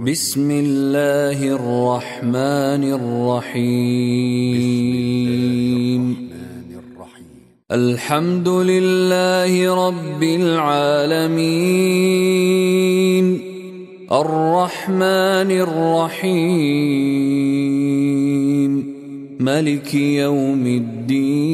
بسم الله الرحمن الرحيم. الحمد لله رب العالمين. الرحمن الرحيم. ملك يوم الدين.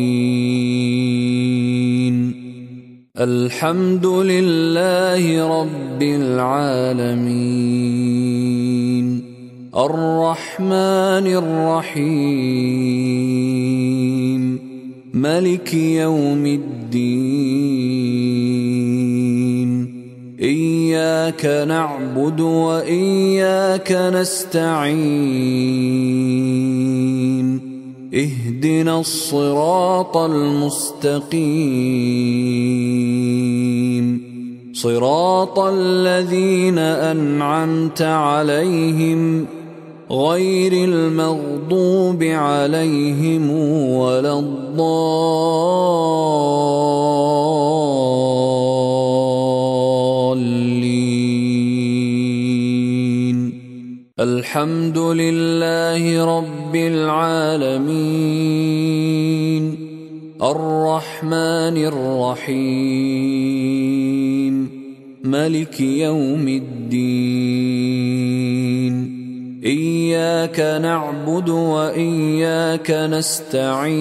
الحمد لله رب العالمين. الرحمن الرحيم. ملك يوم الدين. إياك نعبد وإياك نستعين. اهدنا الصراط المستقيم. صراط الذين أنعمت عليهم غير المغضوب عليهم ولا الضالين. الحمد لله رب العالمين. الرحمن الرحيم. ملك يوم الدين. إياك نعبد وإياك نستعين.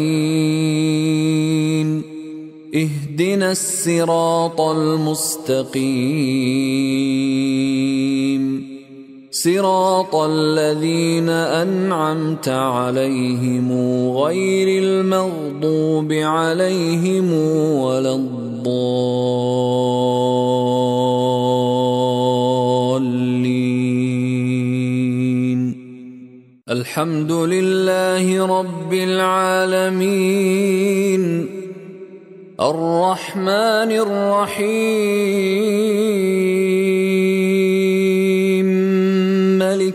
اهدنا الصراط المستقيم. صراط الذين أنعمت عليهم غير المغضوب عليهم ولا الضالين. الحمد لله رب العالمين. الرحمن الرحيم.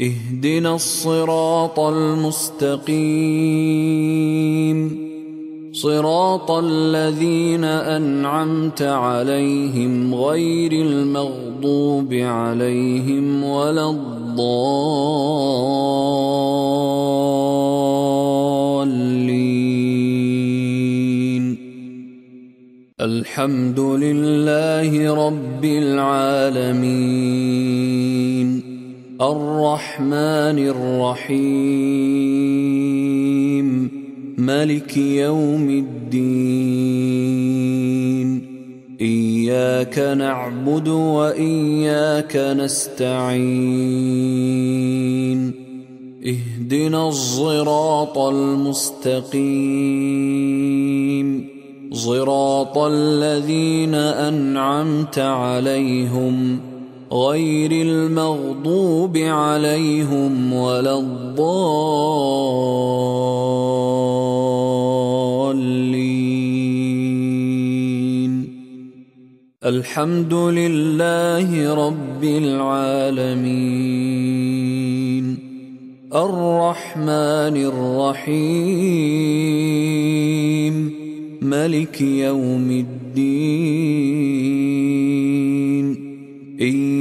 اهدنا الصراط المستقيم. صراط الذين أنعمت عليهم غير المغضوب عليهم ولا الضالين. الحمد لله رب العالمين. الرحمن الرحيم. ملك يوم الدين. إياك نعبد وإياك نستعين. اهدنا الصراط المستقيم. صراط الذين أنعمت عليهم. غير المغضوب عليهم ولا الضالين. الحمد لله رب العالمين. الرحمن الرحيم. ملك يوم الدين.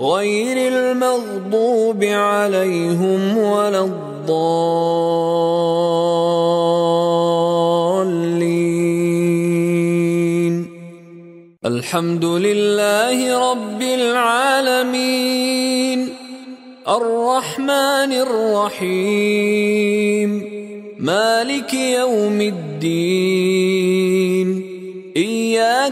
غير المغضوب عليهم ولا الضالين. الحمد لله رب العالمين. الرحمن الرحيم. مالك يوم الدين.